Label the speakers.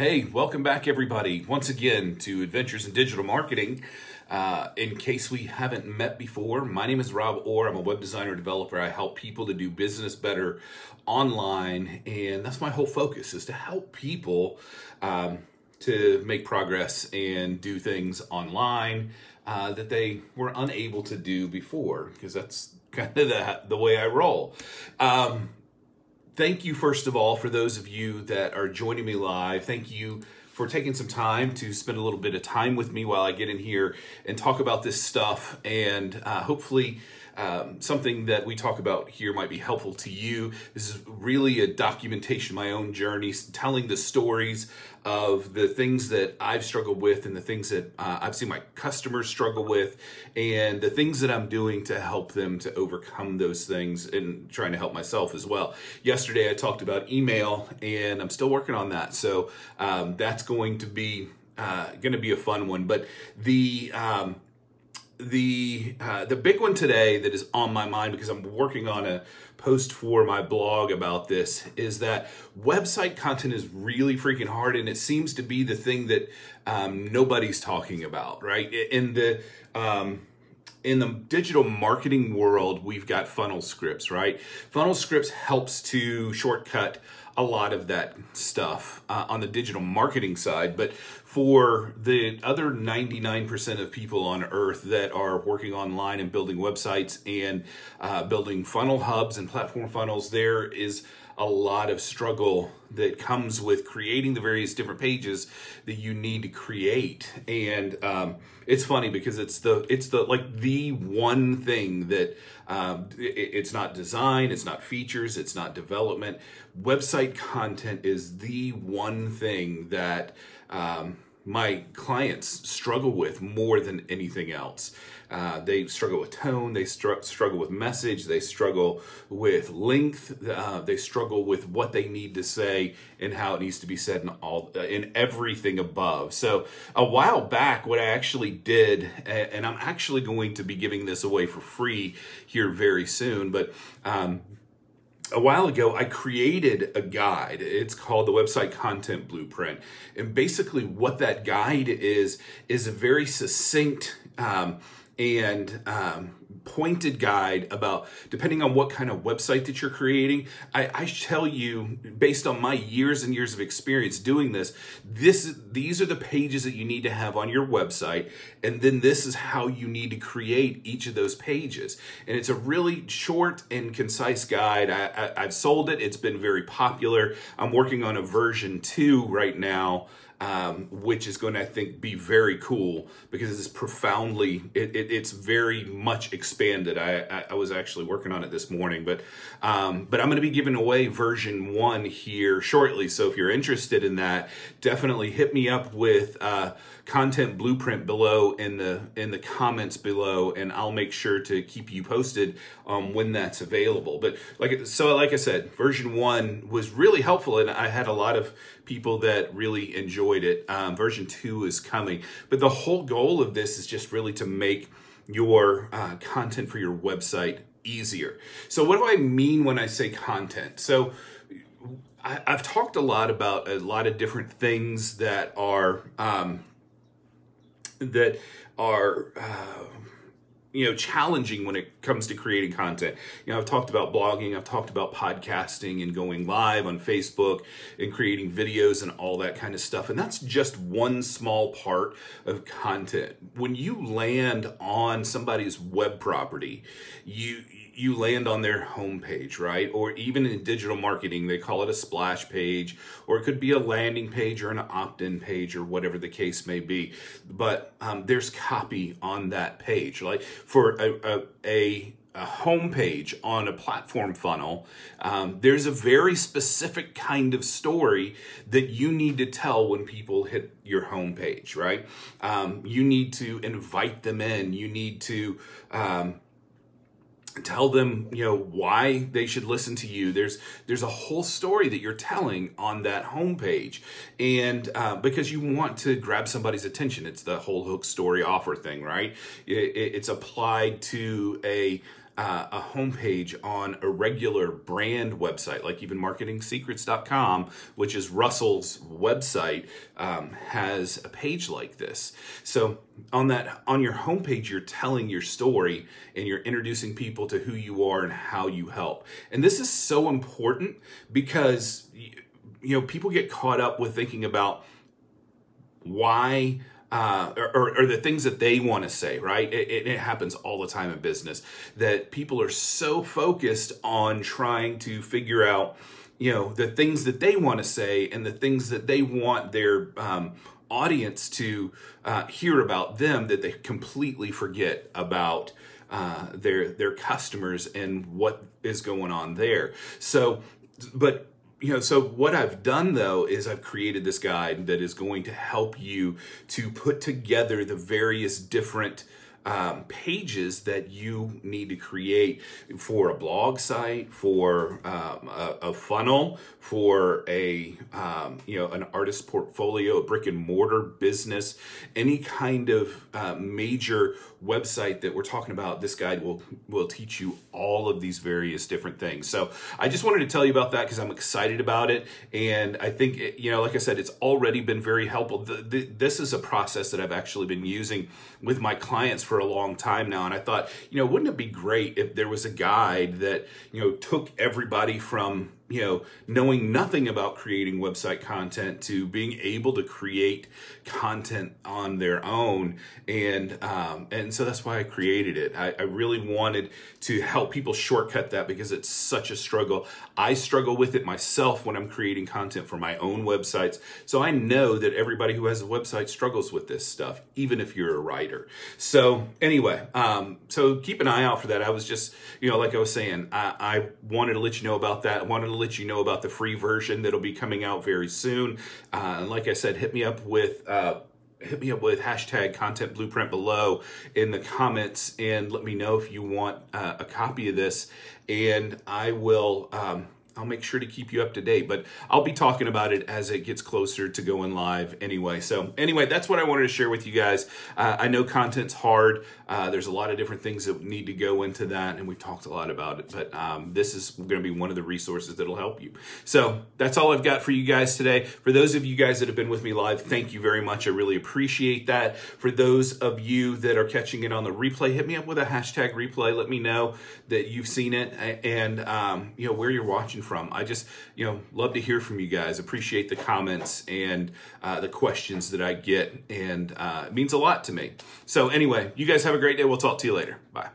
Speaker 1: Hey, welcome back, everybody, once again to Adventures in Digital Marketing. Uh, in case we haven't met before, my name is Rob Orr. I'm a web designer developer. I help people to do business better online, and that's my whole focus is to help people um, to make progress and do things online uh, that they were unable to do before, because that's kind of the, the way I roll. Um, thank you, first of all, for those of you that are joining me live. Thank you for taking some time to spend a little bit of time with me while I get in here and talk about this stuff. And uh, hopefully, um, something that we talk about here might be helpful to you. This is really a documentation of my own journey, telling the stories of the things that I've struggled with and the things that uh, I've seen my customers struggle with and the things that I'm doing to help them to overcome those things and trying to help myself as well. Yesterday I talked about email and I'm still working on that. So um, that's going to be uh, going to be a fun one. But the um, the uh, the big one today that is on my mind because I'm working on a post for my blog about this is that website content is really freaking hard and it seems to be the thing that um, nobody's talking about right? In the um, in the digital marketing world we've got funnel scripts right? Funnel scripts helps to shortcut a lot of that stuff uh, on the digital marketing side. But for the other 99% of people on earth that are working online and building websites and uh, building funnel hubs and platform funnels, there is a lot of struggle that comes with creating the various different pages that you need to create. And um, it's funny because it's the it's the like the one thing that um, it, it's not design it's not features it's not development. Website content is the one thing that um, my clients struggle with more than anything else. Uh, they struggle with tone, they str- struggle with message, they struggle with length, uh, they struggle with what they need to say and how it needs to be said in all uh, in everything above. So a while back, what I actually did, and I'm actually going to be giving this away for free here very soon, but um, a while ago, I created a guide. It's called the Website Content Blueprint. And basically, what that guide is, is a very succinct um, and um, pointed guide about depending on what kind of website that you're creating. I, I tell you, based on my years and years of experience doing this, this these are the pages that you need to have on your website, and then this is how you need to create each of those pages. And it's a really short and concise guide. I, I, I've sold it. It's been very popular. I'm working on a version two right now um, which is going to, I think, be very cool because it's profoundly, it, it, it's very much expanded. I, I, I, was actually working on it this morning, but um, but I'm going to be giving away version one here shortly. So if you're interested in that, definitely hit me up with uh, content blueprint below in the in the comments below, and I'll make sure to keep you posted um, when that's available. But like so, like I said, version one was really helpful, and I had a lot of people that really enjoyed it. Um, version two is coming. But the whole goal of this is just really to make your uh, content for your website easier. So, what do I mean when I say content? So, I, have talked a lot about a lot of different things that are um, that are uh, you know challenging when it comes to creating content. You know i've talked about blogging i've talked about podcasting and going live on facebook and creating videos and all that kind of stuff. And that's just one small part of content. When you land on somebody's web property you you land on their homepage, right? Or even in digital marketing, they call it a splash page, or it could be a landing page or an opt in page or whatever the case may be. But um, there's copy on that page. Like for a, a, a a homepage on a platform funnel, um, there's a very specific kind of story that you need to tell when people hit your homepage, right? Um, you need to invite them in. You need to um, tell them you know why they should listen to you. There's there's a whole story that you're telling on that homepage. And uh, because you want to grab somebody's attention. It's the whole hook story offer thing right? It, it's applied to a uh, a homepage on a regular brand website, like even marketingsecrets.com, which is Russell's website, um, has a page like this. So on that on your homepage, you're telling your story and you're introducing people to who you are and how you help. And this is so important because you know people get caught up with thinking about why uh, or, or, the things that they want to say, right? It, it, happens all the time in business that people are so focused on trying to figure out, you know, the things that they want to say and the things that they want their um, audience to uh, hear about them that they completely forget about uh, their their customers and what is going on there. So, but you know, so what I've done though is I've created this guide that is going to help you to put together the various different um, pages that you need to create for a blog site, for um, a, a, funnel, for a um, you know an artist portfolio, a brick and mortar business, any kind of uh, major website that we're talking about. This guide will will teach you all of these various different things. So I just wanted to tell you about that because I'm excited about it, and I think it, you know, like I said, it's already been very helpful. The, the, this is a process that I've actually been using with my clients for a long time now. And I thought, you know, wouldn't it be great if there was a guide that, you know, took everybody from you know, knowing nothing about creating website content to being able to create content on their own. And, um, and so that's why I created it. I, I really wanted to help people shortcut that because it's such a struggle. I struggle with it myself when I'm creating content for my own websites. So I know that everybody who has a website struggles with this stuff, even if you're a writer. So anyway, um, so keep an eye out for that. I was just, you know, like I was saying, I, I wanted to let you know about that. I wanted to let you know about the free version that'll be coming out very soon. Uh, and like I said, hit me up with. Uh, hit me up with hashtag content blueprint below in the comments and let me know if you want uh, a copy of this and i will um, I'll make sure to keep you up to date, but I'll be talking about it as it gets closer to going live anyway. So, anyway, that's what I wanted to share with you guys. Uh, I know content's hard. Uh, there's a lot of different things that need to go into that, and we've talked a lot about it, but um, this is going to be one of the resources that'll help you. So, that's all I've got for you guys today. For those of you guys that have been with me live, thank you very much. I really appreciate that. For those of you that are catching it on the replay, hit me up with a hashtag replay. Let me know that you've seen it and, um, you know, where you're watching from. I just, you know, love to hear from you guys. Appreciate the comments and uh, the questions that I get, and uh, it means a lot to me. So, anyway, you guys have a great day. We'll talk to you later. Bye.